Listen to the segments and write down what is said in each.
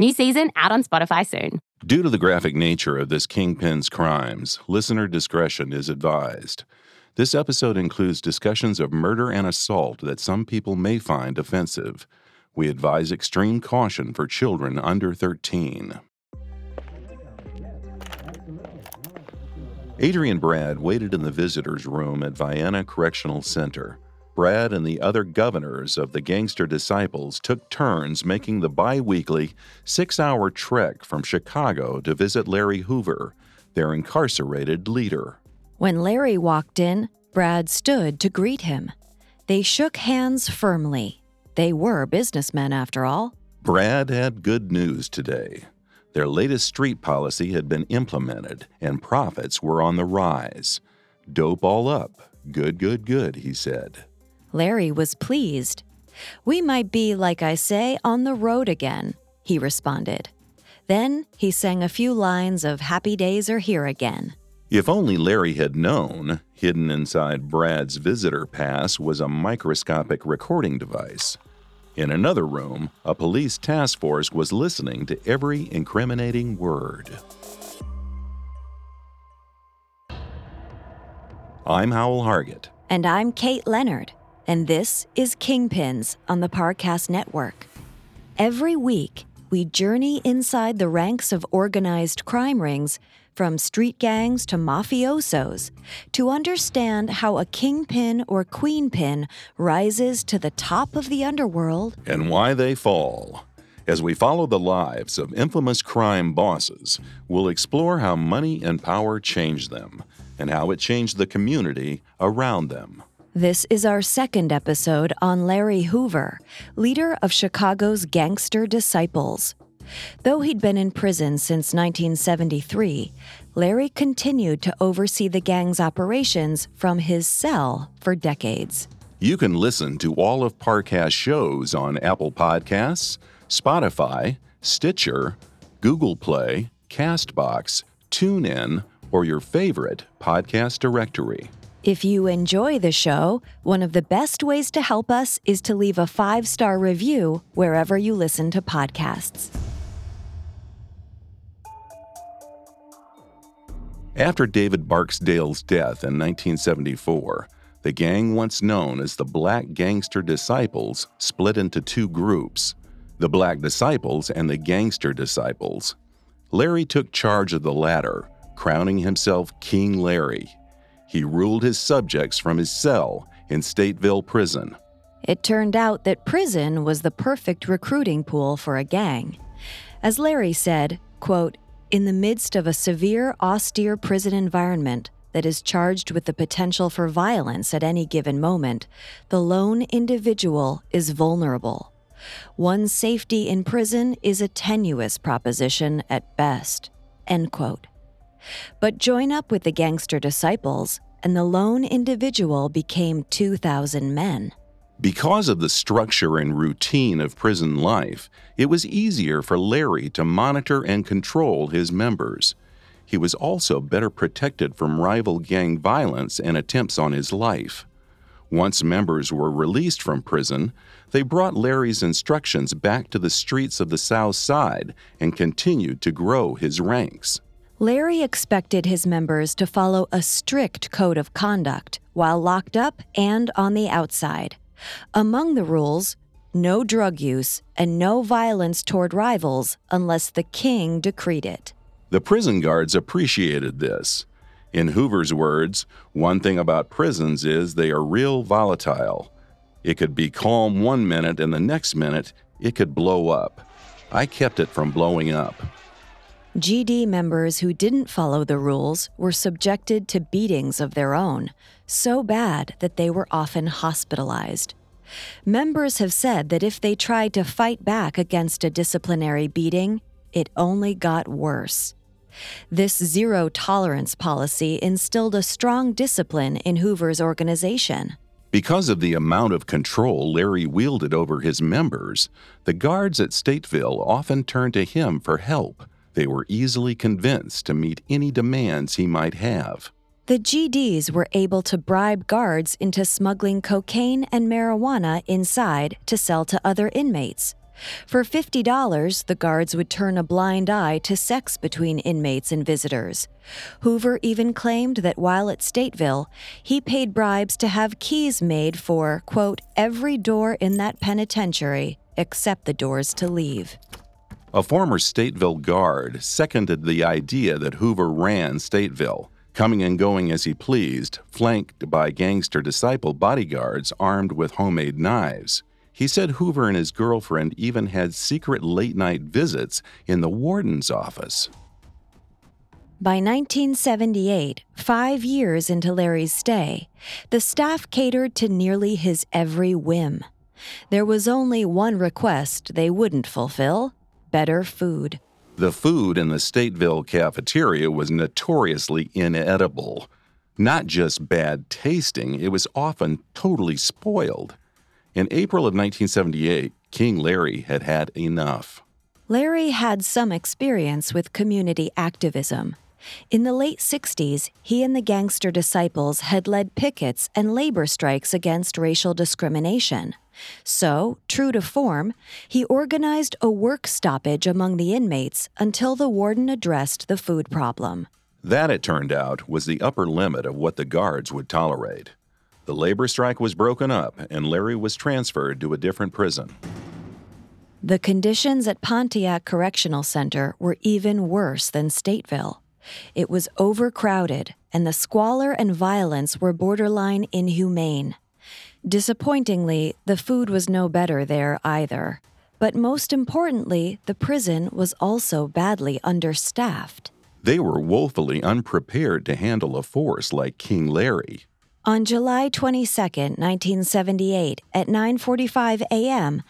New season out on Spotify soon. Due to the graphic nature of this kingpin's crimes, listener discretion is advised. This episode includes discussions of murder and assault that some people may find offensive. We advise extreme caution for children under 13. Adrian Brad waited in the visitors' room at Vienna Correctional Center. Brad and the other governors of the Gangster Disciples took turns making the bi weekly six hour trek from Chicago to visit Larry Hoover, their incarcerated leader. When Larry walked in, Brad stood to greet him. They shook hands firmly. They were businessmen, after all. Brad had good news today. Their latest street policy had been implemented, and profits were on the rise. Dope all up. Good, good, good, he said. Larry was pleased. We might be, like I say, on the road again, he responded. Then he sang a few lines of Happy Days Are Here Again. If only Larry had known, hidden inside Brad's visitor pass was a microscopic recording device. In another room, a police task force was listening to every incriminating word. I'm Howell Hargett. And I'm Kate Leonard, and this is Kingpins on the Parcast Network. Every week, we journey inside the ranks of organized crime rings, from street gangs to mafiosos, to understand how a kingpin or queenpin rises to the top of the underworld and why they fall. As we follow the lives of infamous crime bosses, we'll explore how money and power changed them and how it changed the community around them. This is our second episode on Larry Hoover, leader of Chicago's gangster disciples. Though he'd been in prison since 1973, Larry continued to oversee the gang's operations from his cell for decades. You can listen to all of Parcast shows on Apple Podcasts, Spotify, Stitcher, Google Play, Castbox, TuneIn, or your favorite podcast directory. If you enjoy the show, one of the best ways to help us is to leave a five star review wherever you listen to podcasts. After David Barksdale's death in 1974, the gang once known as the Black Gangster Disciples split into two groups the Black Disciples and the Gangster Disciples. Larry took charge of the latter, crowning himself King Larry. He ruled his subjects from his cell in Stateville Prison. It turned out that prison was the perfect recruiting pool for a gang. As Larry said, quote, in the midst of a severe, austere prison environment that is charged with the potential for violence at any given moment, the lone individual is vulnerable. One's safety in prison is a tenuous proposition at best. End quote. But join up with the gangster disciples, and the lone individual became 2,000 men. Because of the structure and routine of prison life, it was easier for Larry to monitor and control his members. He was also better protected from rival gang violence and attempts on his life. Once members were released from prison, they brought Larry's instructions back to the streets of the South Side and continued to grow his ranks. Larry expected his members to follow a strict code of conduct while locked up and on the outside. Among the rules, no drug use and no violence toward rivals unless the king decreed it. The prison guards appreciated this. In Hoover's words, one thing about prisons is they are real volatile. It could be calm one minute and the next minute it could blow up. I kept it from blowing up. GD members who didn't follow the rules were subjected to beatings of their own, so bad that they were often hospitalized. Members have said that if they tried to fight back against a disciplinary beating, it only got worse. This zero tolerance policy instilled a strong discipline in Hoover's organization. Because of the amount of control Larry wielded over his members, the guards at Stateville often turned to him for help. They were easily convinced to meet any demands he might have. The GDs were able to bribe guards into smuggling cocaine and marijuana inside to sell to other inmates. For $50, the guards would turn a blind eye to sex between inmates and visitors. Hoover even claimed that while at Stateville, he paid bribes to have keys made for, quote, every door in that penitentiary except the doors to leave. A former Stateville guard seconded the idea that Hoover ran Stateville, coming and going as he pleased, flanked by gangster disciple bodyguards armed with homemade knives. He said Hoover and his girlfriend even had secret late night visits in the warden's office. By 1978, five years into Larry's stay, the staff catered to nearly his every whim. There was only one request they wouldn't fulfill better food. The food in the Stateville cafeteria was notoriously inedible. Not just bad tasting, it was often totally spoiled. In April of 1978, King Larry had had enough. Larry had some experience with community activism. In the late 60s, he and the gangster disciples had led pickets and labor strikes against racial discrimination. So, true to form, he organized a work stoppage among the inmates until the warden addressed the food problem. That, it turned out, was the upper limit of what the guards would tolerate. The labor strike was broken up, and Larry was transferred to a different prison. The conditions at Pontiac Correctional Center were even worse than Stateville. It was overcrowded, and the squalor and violence were borderline inhumane. Disappointingly, the food was no better there either. But most importantly, the prison was also badly understaffed. They were woefully unprepared to handle a force like King Larry. On July 22, 1978, at 9:45 a.m.,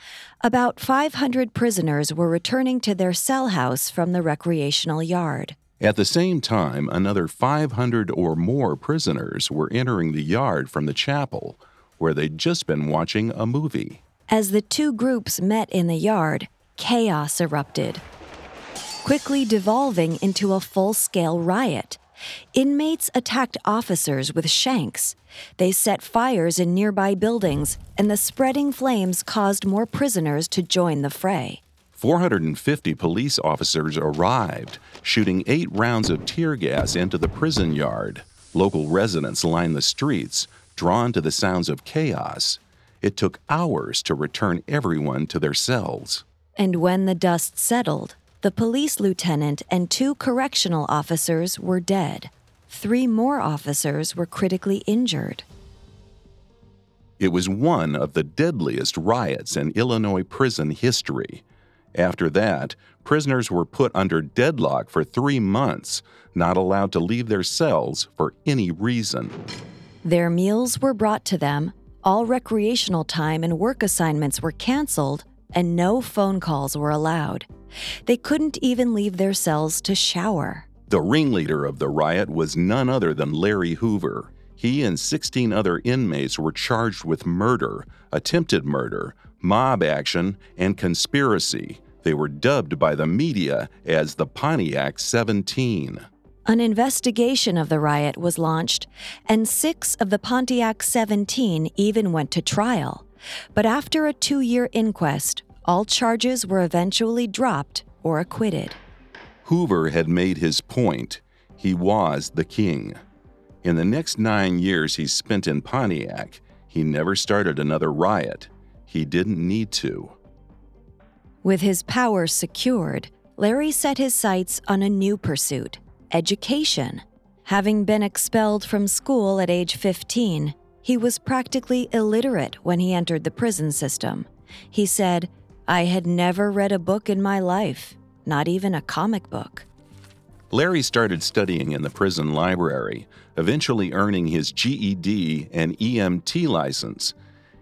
about 500 prisoners were returning to their cell house from the recreational yard. At the same time, another 500 or more prisoners were entering the yard from the chapel, where they'd just been watching a movie. As the two groups met in the yard, chaos erupted, quickly devolving into a full scale riot. Inmates attacked officers with shanks. They set fires in nearby buildings, and the spreading flames caused more prisoners to join the fray. 450 police officers arrived, shooting eight rounds of tear gas into the prison yard. Local residents lined the streets, drawn to the sounds of chaos. It took hours to return everyone to their cells. And when the dust settled, the police lieutenant and two correctional officers were dead. Three more officers were critically injured. It was one of the deadliest riots in Illinois prison history. After that, prisoners were put under deadlock for three months, not allowed to leave their cells for any reason. Their meals were brought to them, all recreational time and work assignments were canceled, and no phone calls were allowed. They couldn't even leave their cells to shower. The ringleader of the riot was none other than Larry Hoover. He and 16 other inmates were charged with murder, attempted murder, mob action, and conspiracy. They were dubbed by the media as the Pontiac 17. An investigation of the riot was launched, and six of the Pontiac 17 even went to trial. But after a two year inquest, all charges were eventually dropped or acquitted. Hoover had made his point. He was the king. In the next nine years he spent in Pontiac, he never started another riot. He didn't need to. With his power secured, Larry set his sights on a new pursuit education. Having been expelled from school at age 15, he was practically illiterate when he entered the prison system. He said, I had never read a book in my life, not even a comic book. Larry started studying in the prison library, eventually earning his GED and EMT license.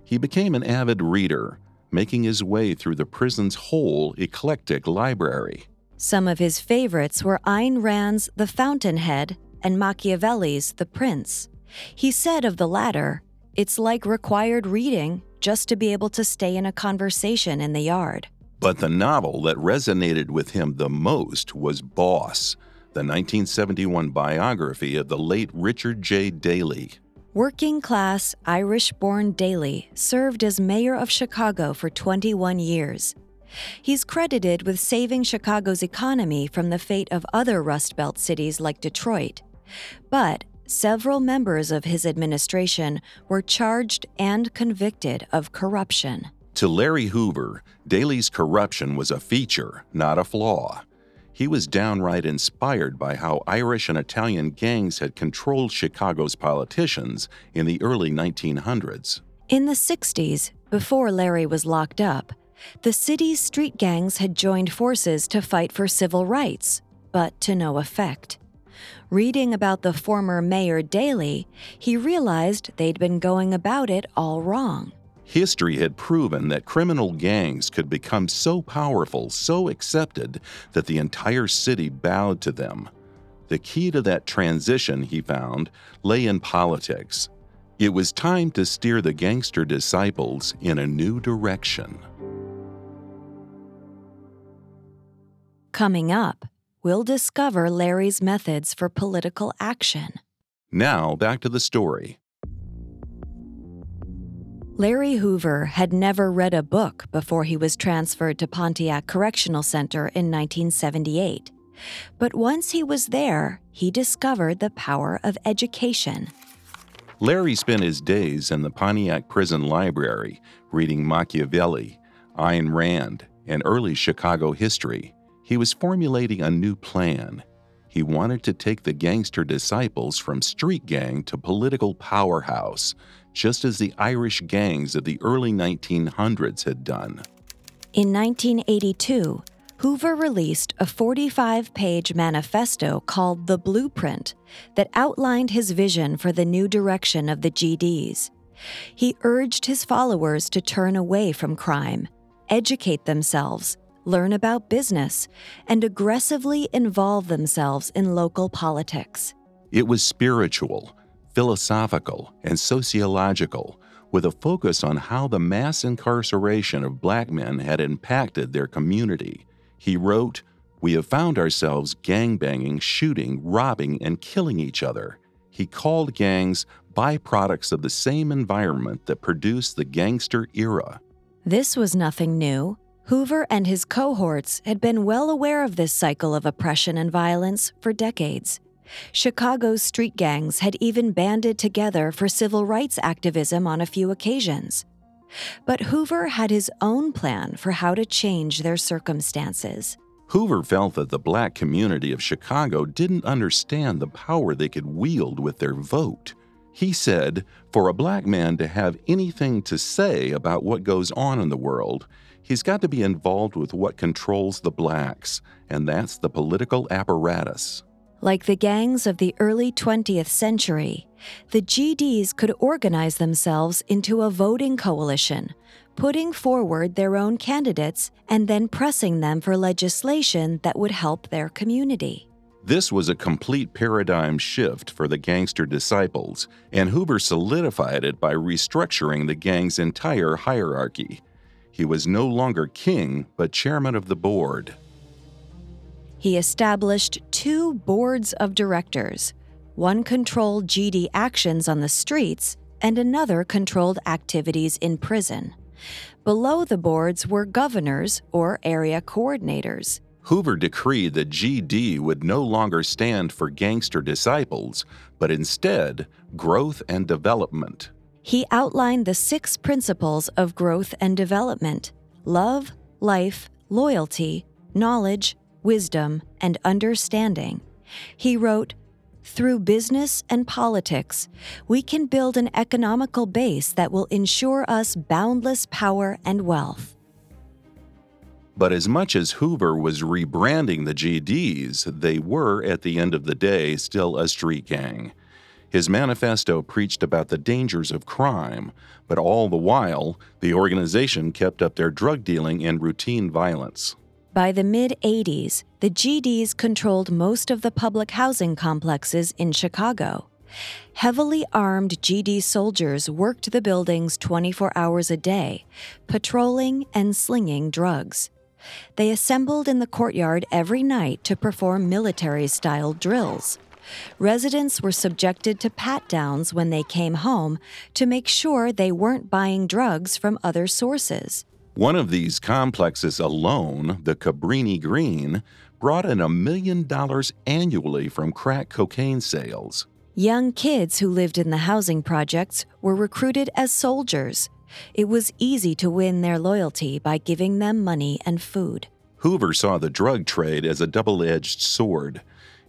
He became an avid reader, making his way through the prison's whole eclectic library. Some of his favorites were Ayn Rand's The Fountainhead and Machiavelli's The Prince. He said of the latter, It's like required reading just to be able to stay in a conversation in the yard. But the novel that resonated with him the most was Boss, the 1971 biography of the late Richard J. Daley. Working class, Irish born Daley served as mayor of Chicago for 21 years. He's credited with saving Chicago's economy from the fate of other Rust Belt cities like Detroit. But several members of his administration were charged and convicted of corruption. To Larry Hoover, Daley's corruption was a feature, not a flaw. He was downright inspired by how Irish and Italian gangs had controlled Chicago's politicians in the early 1900s. In the 60s, before Larry was locked up, the city's street gangs had joined forces to fight for civil rights, but to no effect. Reading about the former Mayor Daley, he realized they'd been going about it all wrong. History had proven that criminal gangs could become so powerful, so accepted, that the entire city bowed to them. The key to that transition, he found, lay in politics. It was time to steer the gangster disciples in a new direction. Coming up, we'll discover Larry's methods for political action. Now, back to the story. Larry Hoover had never read a book before he was transferred to Pontiac Correctional Center in 1978. But once he was there, he discovered the power of education. Larry spent his days in the Pontiac Prison Library reading Machiavelli, Ayn Rand, and early Chicago history. He was formulating a new plan. He wanted to take the gangster disciples from street gang to political powerhouse, just as the Irish gangs of the early 1900s had done. In 1982, Hoover released a 45 page manifesto called The Blueprint that outlined his vision for the new direction of the GDs. He urged his followers to turn away from crime, educate themselves, learn about business, and aggressively involve themselves in local politics. It was spiritual, philosophical, and sociological, with a focus on how the mass incarceration of black men had impacted their community. He wrote, We have found ourselves gangbanging, shooting, robbing, and killing each other. He called gangs byproducts of the same environment that produced the gangster era. This was nothing new. Hoover and his cohorts had been well aware of this cycle of oppression and violence for decades. Chicago's street gangs had even banded together for civil rights activism on a few occasions. But Hoover had his own plan for how to change their circumstances. Hoover felt that the black community of Chicago didn't understand the power they could wield with their vote. He said, for a black man to have anything to say about what goes on in the world, He's got to be involved with what controls the blacks, and that's the political apparatus. Like the gangs of the early 20th century, the GDs could organize themselves into a voting coalition, putting forward their own candidates and then pressing them for legislation that would help their community. This was a complete paradigm shift for the gangster disciples, and Hoover solidified it by restructuring the gang's entire hierarchy. He was no longer king, but chairman of the board. He established two boards of directors. One controlled GD actions on the streets, and another controlled activities in prison. Below the boards were governors or area coordinators. Hoover decreed that GD would no longer stand for gangster disciples, but instead growth and development. He outlined the six principles of growth and development love, life, loyalty, knowledge, wisdom, and understanding. He wrote, through business and politics, we can build an economical base that will ensure us boundless power and wealth. But as much as Hoover was rebranding the GDs, they were, at the end of the day, still a street gang. His manifesto preached about the dangers of crime, but all the while, the organization kept up their drug dealing and routine violence. By the mid 80s, the GDs controlled most of the public housing complexes in Chicago. Heavily armed GD soldiers worked the buildings 24 hours a day, patrolling and slinging drugs. They assembled in the courtyard every night to perform military style drills. Residents were subjected to pat downs when they came home to make sure they weren't buying drugs from other sources. One of these complexes alone, the Cabrini Green, brought in a million dollars annually from crack cocaine sales. Young kids who lived in the housing projects were recruited as soldiers. It was easy to win their loyalty by giving them money and food. Hoover saw the drug trade as a double edged sword.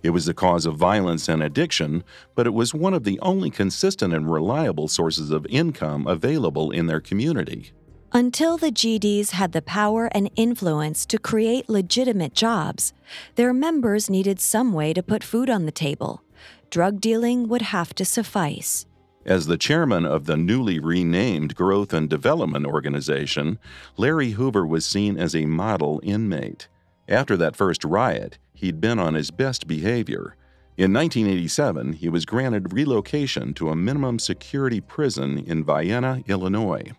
It was the cause of violence and addiction, but it was one of the only consistent and reliable sources of income available in their community. Until the GDs had the power and influence to create legitimate jobs, their members needed some way to put food on the table. Drug dealing would have to suffice. As the chairman of the newly renamed Growth and Development Organization, Larry Hoover was seen as a model inmate. After that first riot, he'd been on his best behavior. In 1987, he was granted relocation to a minimum security prison in Vienna, Illinois.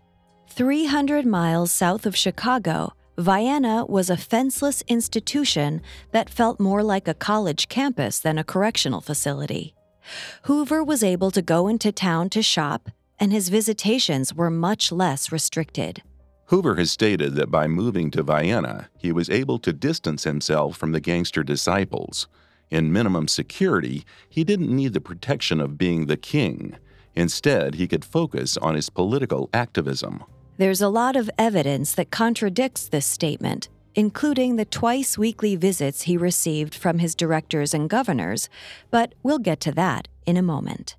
300 miles south of Chicago, Vienna was a fenceless institution that felt more like a college campus than a correctional facility. Hoover was able to go into town to shop, and his visitations were much less restricted. Hoover has stated that by moving to Vienna, he was able to distance himself from the gangster disciples. In minimum security, he didn't need the protection of being the king. Instead, he could focus on his political activism. There's a lot of evidence that contradicts this statement, including the twice weekly visits he received from his directors and governors, but we'll get to that in a moment.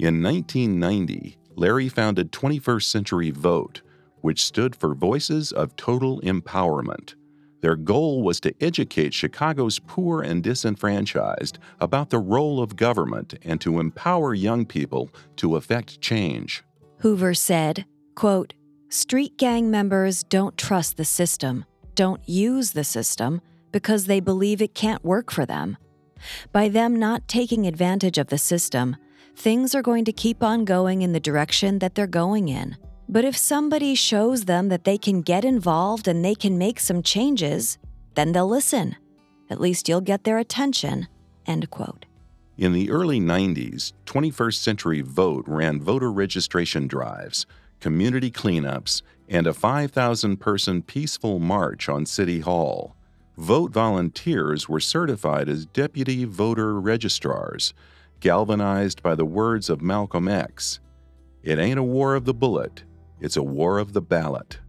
In 1990, Larry founded 21st Century Vote, which stood for Voices of Total Empowerment. Their goal was to educate Chicago's poor and disenfranchised about the role of government and to empower young people to effect change. Hoover said, quote, Street gang members don't trust the system, don't use the system, because they believe it can't work for them. By them not taking advantage of the system, things are going to keep on going in the direction that they're going in. But if somebody shows them that they can get involved and they can make some changes, then they'll listen. At least you'll get their attention. End quote. In the early 90s, 21st Century Vote ran voter registration drives, community cleanups, and a 5,000 person peaceful march on City Hall. Vote volunteers were certified as deputy voter registrars, galvanized by the words of Malcolm X It ain't a war of the bullet, it's a war of the ballot.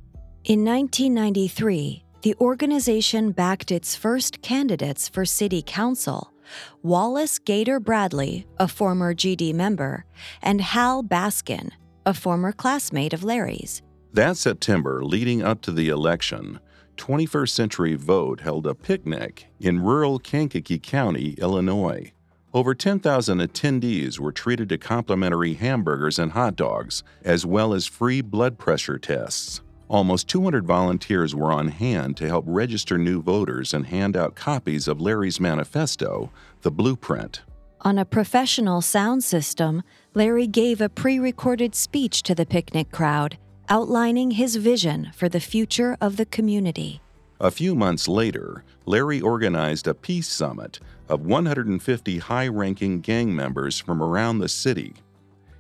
In 1993, the organization backed its first candidates for city council. Wallace Gator Bradley, a former GD member, and Hal Baskin, a former classmate of Larry's. That September, leading up to the election, 21st Century Vote held a picnic in rural Kankakee County, Illinois. Over 10,000 attendees were treated to complimentary hamburgers and hot dogs, as well as free blood pressure tests. Almost 200 volunteers were on hand to help register new voters and hand out copies of Larry's manifesto, The Blueprint. On a professional sound system, Larry gave a pre recorded speech to the picnic crowd, outlining his vision for the future of the community. A few months later, Larry organized a peace summit of 150 high ranking gang members from around the city.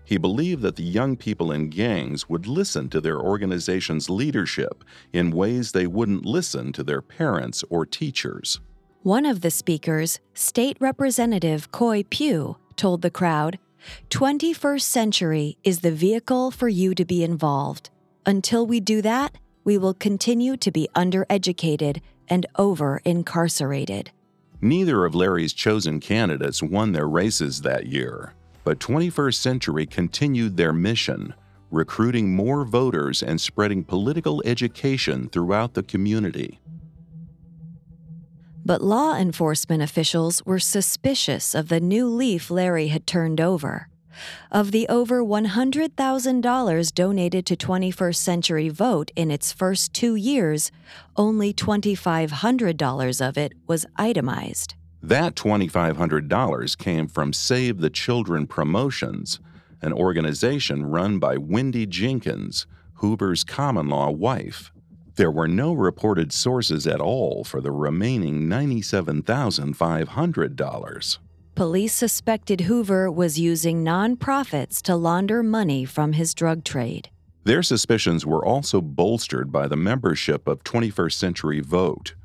He believed that the young people in gangs would listen to their organization's leadership in ways they wouldn't listen to their parents or teachers. One of the speakers, State Representative Coy Pugh, told the crowd 21st century is the vehicle for you to be involved. Until we do that, we will continue to be undereducated and over incarcerated. Neither of Larry's chosen candidates won their races that year, but 21st Century continued their mission, recruiting more voters and spreading political education throughout the community. But law enforcement officials were suspicious of the new leaf Larry had turned over. Of the over $100,000 donated to 21st Century Vote in its first two years, only $2,500 of it was itemized. That $2,500 came from Save the Children Promotions, an organization run by Wendy Jenkins, Hoover's common law wife. There were no reported sources at all for the remaining $97,500. Police suspected Hoover was using nonprofits to launder money from his drug trade. Their suspicions were also bolstered by the membership of 21st Century Vote.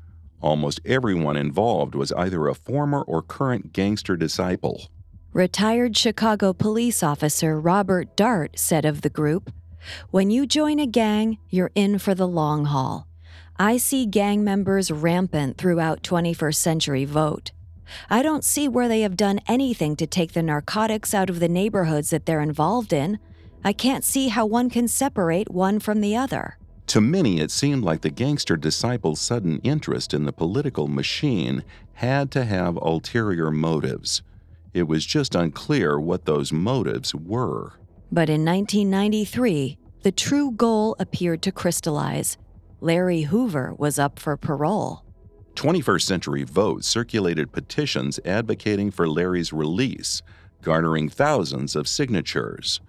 Almost everyone involved was either a former or current gangster disciple. Retired Chicago police officer Robert Dart said of the group When you join a gang, you're in for the long haul. I see gang members rampant throughout 21st Century Vote. I don't see where they have done anything to take the narcotics out of the neighborhoods that they're involved in. I can't see how one can separate one from the other. To many, it seemed like the gangster disciples' sudden interest in the political machine had to have ulterior motives. It was just unclear what those motives were. But in 1993, the true goal appeared to crystallize. Larry Hoover was up for parole. 21st Century Vote circulated petitions advocating for Larry's release, garnering thousands of signatures.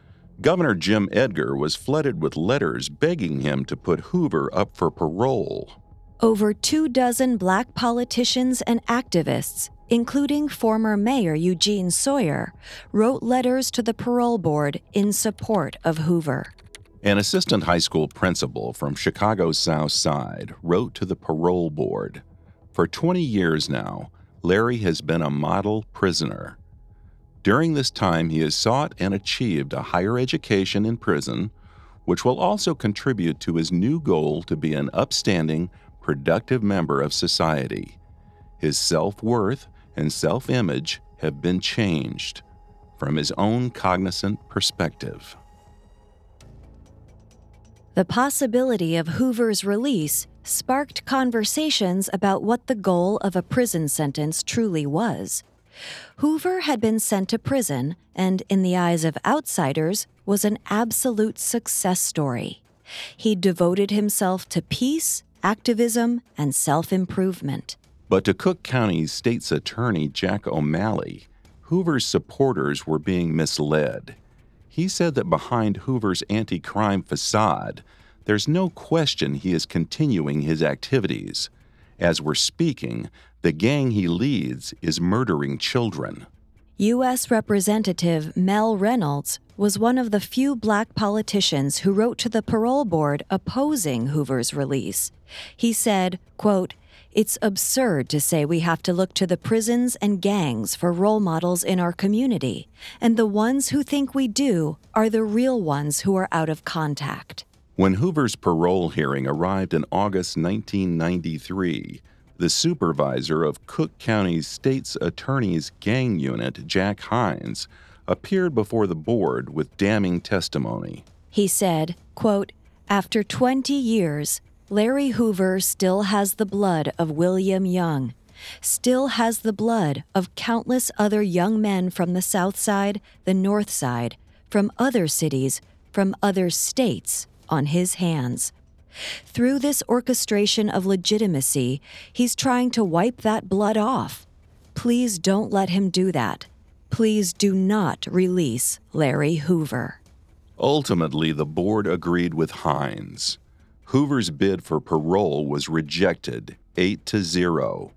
Governor Jim Edgar was flooded with letters begging him to put Hoover up for parole. Over two dozen black politicians and activists, including former Mayor Eugene Sawyer, wrote letters to the parole board in support of Hoover. An assistant high school principal from Chicago's South Side wrote to the parole board for 20 years now, Larry has been a model prisoner. During this time, he has sought and achieved a higher education in prison, which will also contribute to his new goal to be an upstanding, productive member of society. His self worth and self image have been changed from his own cognizant perspective. The possibility of Hoover's release sparked conversations about what the goal of a prison sentence truly was. Hoover had been sent to prison and, in the eyes of outsiders, was an absolute success story. He devoted himself to peace, activism, and self improvement. But to Cook County's state's attorney, Jack O'Malley, Hoover's supporters were being misled. He said that behind Hoover's anti crime facade, there's no question he is continuing his activities. As we're speaking, the gang he leads is murdering children. U.S. Representative Mel Reynolds was one of the few black politicians who wrote to the parole board opposing Hoover's release. He said, quote, it's absurd to say we have to look to the prisons and gangs for role models in our community, and the ones who think we do are the real ones who are out of contact. When Hoover's parole hearing arrived in August 1993, the supervisor of Cook County State's Attorney's Gang Unit, Jack Hines, appeared before the board with damning testimony. He said, quote, After 20 years, Larry Hoover still has the blood of William Young, still has the blood of countless other young men from the South Side, the North Side, from other cities, from other states on his hands. Through this orchestration of legitimacy, he's trying to wipe that blood off. Please don't let him do that. Please do not release Larry Hoover. Ultimately, the board agreed with Hines. Hoover's bid for parole was rejected, 8 to 0.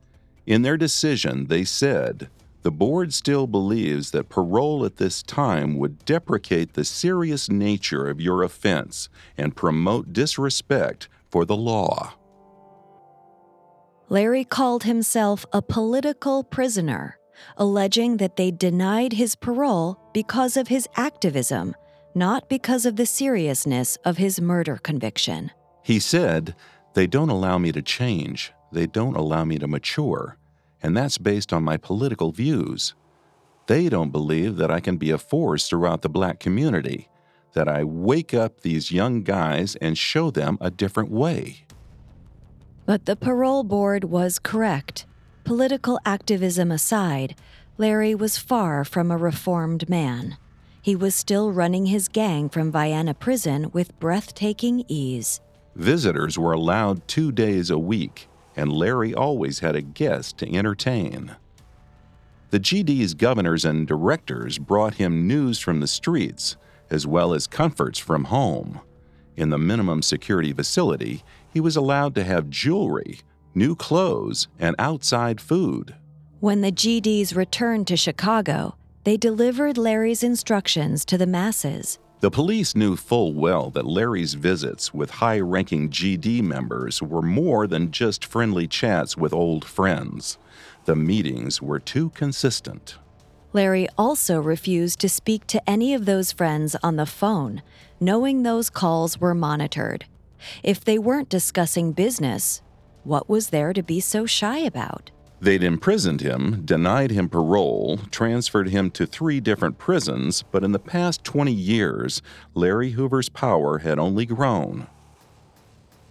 In their decision, they said, the board still believes that parole at this time would deprecate the serious nature of your offense and promote disrespect for the law. Larry called himself a political prisoner, alleging that they denied his parole because of his activism, not because of the seriousness of his murder conviction. He said, They don't allow me to change, they don't allow me to mature and that's based on my political views. They don't believe that I can be a force throughout the black community, that I wake up these young guys and show them a different way. But the parole board was correct. Political activism aside, Larry was far from a reformed man. He was still running his gang from Vienna prison with breathtaking ease. Visitors were allowed two days a week, and Larry always had a guest to entertain. The GD's governors and directors brought him news from the streets, as well as comforts from home. In the minimum security facility, he was allowed to have jewelry, new clothes, and outside food. When the GDs returned to Chicago, they delivered Larry's instructions to the masses. The police knew full well that Larry's visits with high ranking GD members were more than just friendly chats with old friends. The meetings were too consistent. Larry also refused to speak to any of those friends on the phone, knowing those calls were monitored. If they weren't discussing business, what was there to be so shy about? They'd imprisoned him, denied him parole, transferred him to three different prisons, but in the past 20 years, Larry Hoover's power had only grown.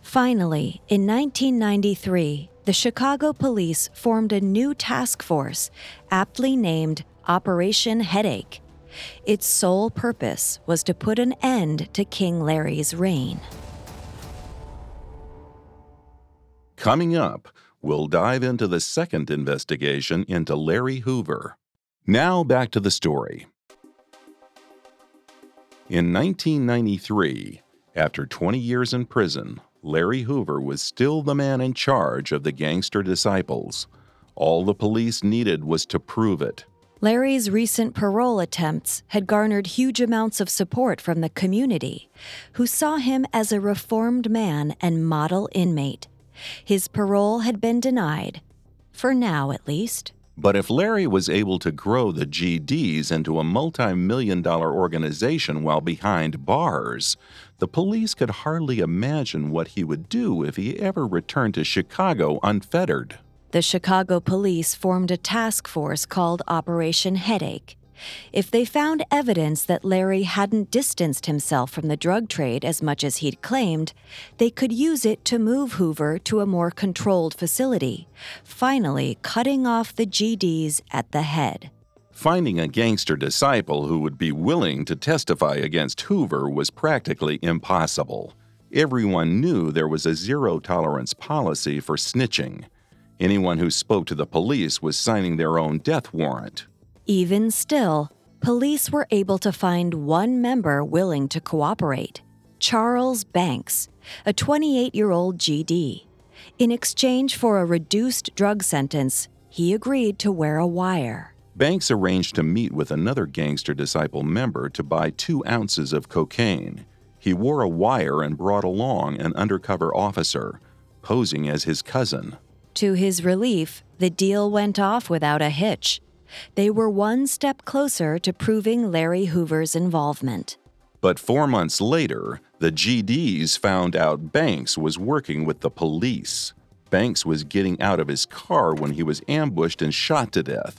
Finally, in 1993, the Chicago police formed a new task force, aptly named Operation Headache. Its sole purpose was to put an end to King Larry's reign. Coming up, we'll dive into the second investigation into Larry Hoover. Now back to the story. In 1993, after 20 years in prison, Larry Hoover was still the man in charge of the gangster disciples. All the police needed was to prove it. Larry's recent parole attempts had garnered huge amounts of support from the community, who saw him as a reformed man and model inmate. His parole had been denied, for now at least. But if Larry was able to grow the GDs into a multi million dollar organization while behind bars, the police could hardly imagine what he would do if he ever returned to Chicago unfettered. The Chicago police formed a task force called Operation Headache if they found evidence that Larry hadn't distanced himself from the drug trade as much as he'd claimed, they could use it to move Hoover to a more controlled facility, finally cutting off the GDs at the head. Finding a gangster disciple who would be willing to testify against Hoover was practically impossible. Everyone knew there was a zero tolerance policy for snitching. Anyone who spoke to the police was signing their own death warrant. Even still, police were able to find one member willing to cooperate Charles Banks, a 28 year old GD. In exchange for a reduced drug sentence, he agreed to wear a wire. Banks arranged to meet with another gangster disciple member to buy two ounces of cocaine. He wore a wire and brought along an undercover officer, posing as his cousin. To his relief, the deal went off without a hitch they were one step closer to proving Larry Hoover's involvement. But four months later, the GDs found out Banks was working with the police. Banks was getting out of his car when he was ambushed and shot to death.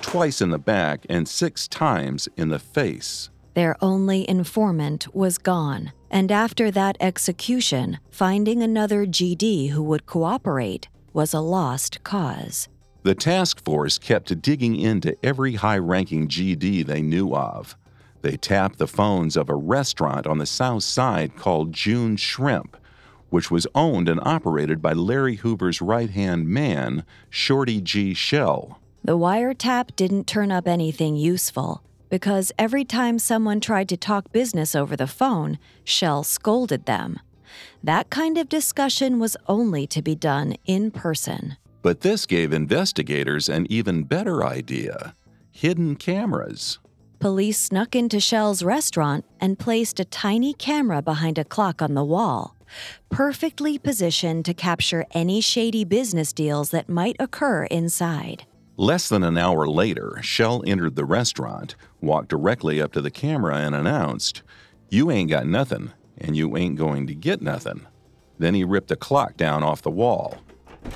Twice in the back and six times in the face. Their only informant was gone, and after that execution, finding another GD who would cooperate was a lost cause. The task force kept digging into every high ranking GD they knew of. They tapped the phones of a restaurant on the south side called June Shrimp, which was owned and operated by Larry Hoover's right hand man, Shorty G. Shell. The wiretap didn't turn up anything useful because every time someone tried to talk business over the phone, Shell scolded them. That kind of discussion was only to be done in person. But this gave investigators an even better idea hidden cameras. Police snuck into Shell's restaurant and placed a tiny camera behind a clock on the wall, perfectly positioned to capture any shady business deals that might occur inside. Less than an hour later, Shell entered the restaurant, walked directly up to the camera, and announced, You ain't got nothing, and you ain't going to get nothing. Then he ripped the clock down off the wall.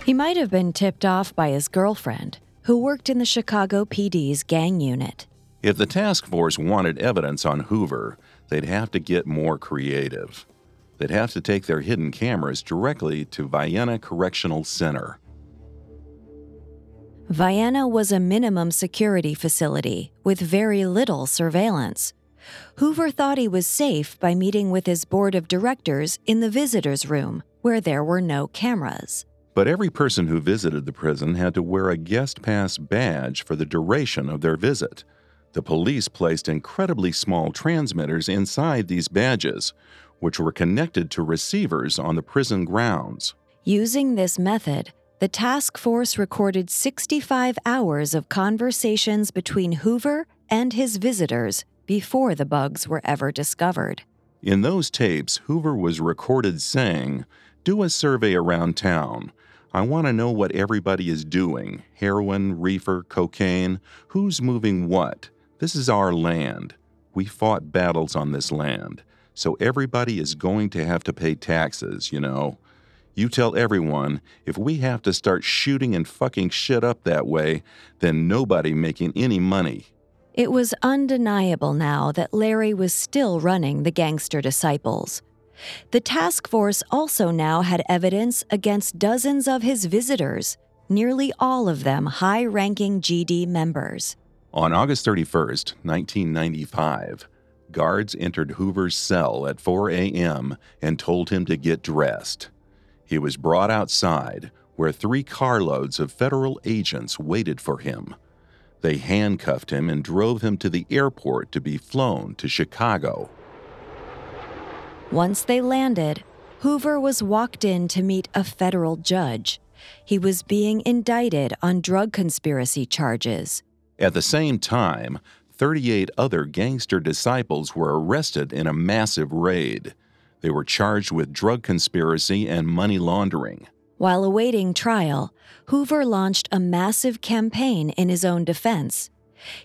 He might have been tipped off by his girlfriend, who worked in the Chicago PD's gang unit. If the task force wanted evidence on Hoover, they'd have to get more creative. They'd have to take their hidden cameras directly to Vienna Correctional Center. Vienna was a minimum security facility with very little surveillance. Hoover thought he was safe by meeting with his board of directors in the visitors' room, where there were no cameras. But every person who visited the prison had to wear a guest pass badge for the duration of their visit. The police placed incredibly small transmitters inside these badges, which were connected to receivers on the prison grounds. Using this method, the task force recorded 65 hours of conversations between Hoover and his visitors before the bugs were ever discovered. In those tapes, Hoover was recorded saying, Do a survey around town. I want to know what everybody is doing heroin, reefer, cocaine, who's moving what. This is our land. We fought battles on this land. So everybody is going to have to pay taxes, you know. You tell everyone if we have to start shooting and fucking shit up that way, then nobody making any money. It was undeniable now that Larry was still running the gangster disciples. The task force also now had evidence against dozens of his visitors, nearly all of them high ranking GD members. On August 31st, 1995, guards entered Hoover's cell at 4 a.m. and told him to get dressed. He was brought outside, where three carloads of federal agents waited for him. They handcuffed him and drove him to the airport to be flown to Chicago. Once they landed, Hoover was walked in to meet a federal judge. He was being indicted on drug conspiracy charges. At the same time, 38 other gangster disciples were arrested in a massive raid. They were charged with drug conspiracy and money laundering. While awaiting trial, Hoover launched a massive campaign in his own defense.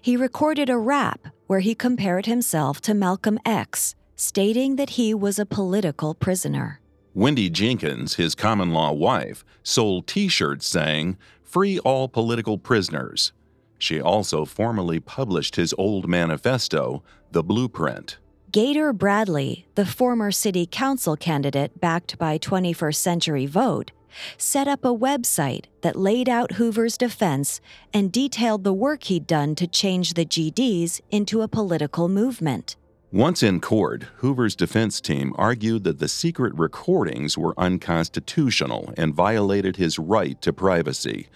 He recorded a rap where he compared himself to Malcolm X, stating that he was a political prisoner. Wendy Jenkins, his common law wife, sold t shirts saying, Free all political prisoners. She also formally published his old manifesto, The Blueprint. Gator Bradley, the former city council candidate backed by 21st Century Vote, set up a website that laid out Hoover's defense and detailed the work he'd done to change the GDs into a political movement. Once in court, Hoover's defense team argued that the secret recordings were unconstitutional and violated his right to privacy,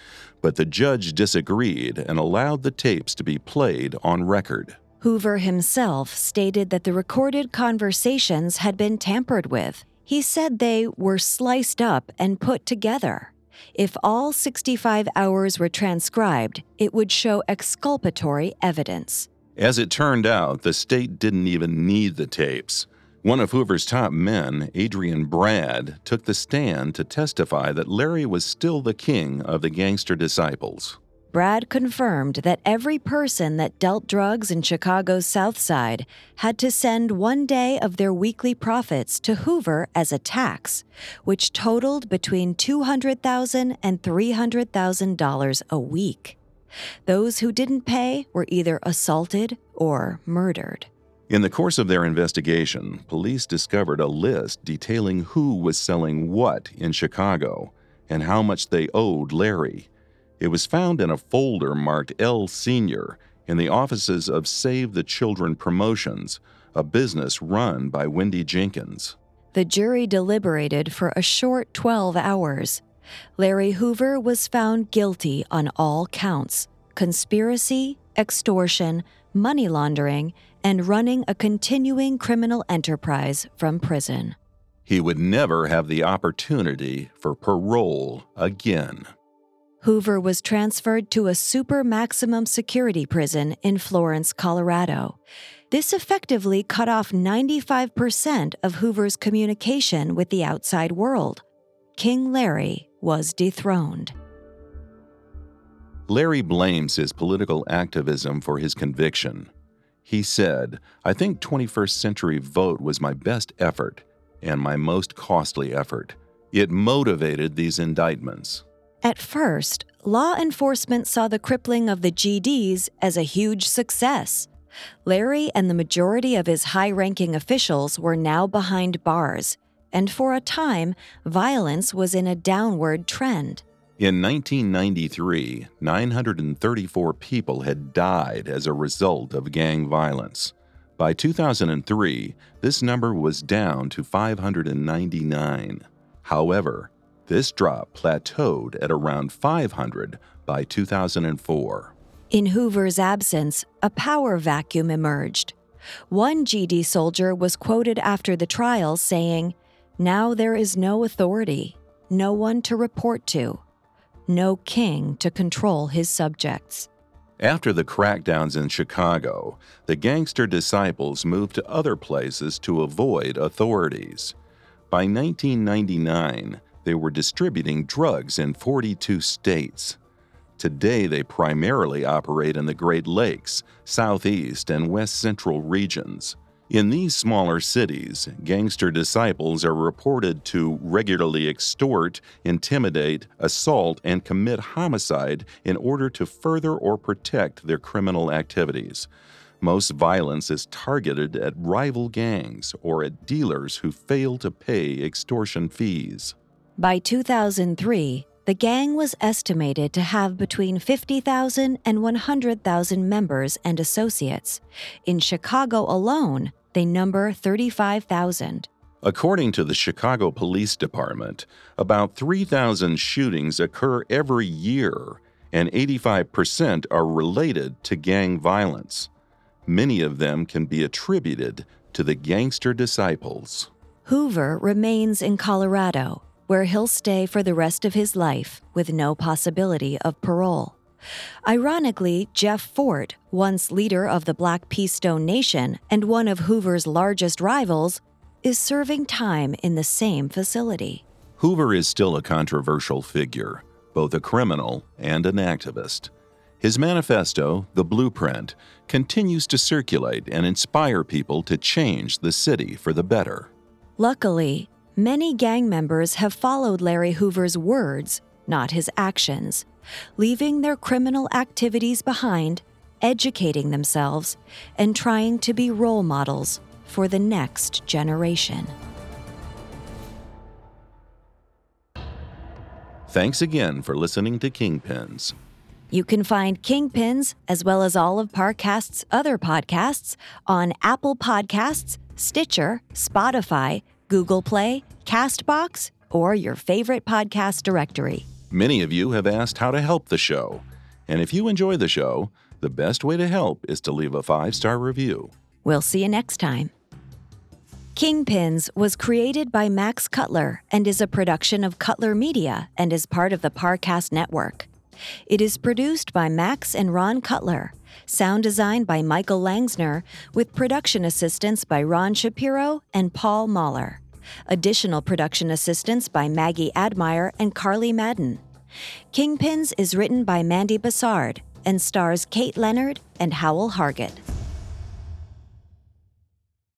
but the judge disagreed and allowed the tapes to be played on record. Hoover himself stated that the recorded conversations had been tampered with. He said they were sliced up and put together. If all 65 hours were transcribed, it would show exculpatory evidence. As it turned out, the state didn't even need the tapes. One of Hoover's top men, Adrian Brad, took the stand to testify that Larry was still the king of the gangster disciples. Brad confirmed that every person that dealt drugs in Chicago's South Side had to send one day of their weekly profits to Hoover as a tax, which totaled between $200,000 and $300,000 a week. Those who didn't pay were either assaulted or murdered. In the course of their investigation, police discovered a list detailing who was selling what in Chicago and how much they owed Larry. It was found in a folder marked L Senior, in the offices of Save the Children Promotions, a business run by Wendy Jenkins. The jury deliberated for a short 12 hours. Larry Hoover was found guilty on all counts conspiracy, extortion, money laundering, and running a continuing criminal enterprise from prison. He would never have the opportunity for parole again. Hoover was transferred to a super maximum security prison in Florence, Colorado. This effectively cut off 95% of Hoover's communication with the outside world. King Larry was dethroned. Larry blames his political activism for his conviction. He said, I think 21st Century Vote was my best effort and my most costly effort. It motivated these indictments. At first, law enforcement saw the crippling of the GDs as a huge success. Larry and the majority of his high ranking officials were now behind bars, and for a time, violence was in a downward trend. In 1993, 934 people had died as a result of gang violence. By 2003, this number was down to 599. However, this drop plateaued at around 500 by 2004. In Hoover's absence, a power vacuum emerged. One GD soldier was quoted after the trial saying, Now there is no authority, no one to report to no king to control his subjects. After the crackdowns in Chicago, the gangster disciples moved to other places to avoid authorities. By 1999, they were distributing drugs in 42 states. Today, they primarily operate in the Great Lakes, Southeast, and West Central regions. In these smaller cities, gangster disciples are reported to regularly extort, intimidate, assault, and commit homicide in order to further or protect their criminal activities. Most violence is targeted at rival gangs or at dealers who fail to pay extortion fees. By 2003, the gang was estimated to have between 50,000 and 100,000 members and associates. In Chicago alone, they number 35,000. According to the Chicago Police Department, about 3,000 shootings occur every year, and 85% are related to gang violence. Many of them can be attributed to the gangster disciples. Hoover remains in Colorado where he'll stay for the rest of his life with no possibility of parole. Ironically, Jeff Fort, once leader of the Black P. Stone Nation and one of Hoover's largest rivals, is serving time in the same facility. Hoover is still a controversial figure, both a criminal and an activist. His manifesto, The Blueprint, continues to circulate and inspire people to change the city for the better. Luckily, Many gang members have followed Larry Hoover's words, not his actions, leaving their criminal activities behind, educating themselves, and trying to be role models for the next generation. Thanks again for listening to Kingpins. You can find Kingpins, as well as all of Parcast's other podcasts, on Apple Podcasts, Stitcher, Spotify, Google Play, Castbox, or your favorite podcast directory. Many of you have asked how to help the show. And if you enjoy the show, the best way to help is to leave a five star review. We'll see you next time. Kingpins was created by Max Cutler and is a production of Cutler Media and is part of the Parcast Network. It is produced by Max and Ron Cutler, sound design by Michael Langsner, with production assistance by Ron Shapiro and Paul Mahler. Additional production assistance by Maggie Admire and Carly Madden. Kingpins is written by Mandy Bassard and stars Kate Leonard and Howell Hargett.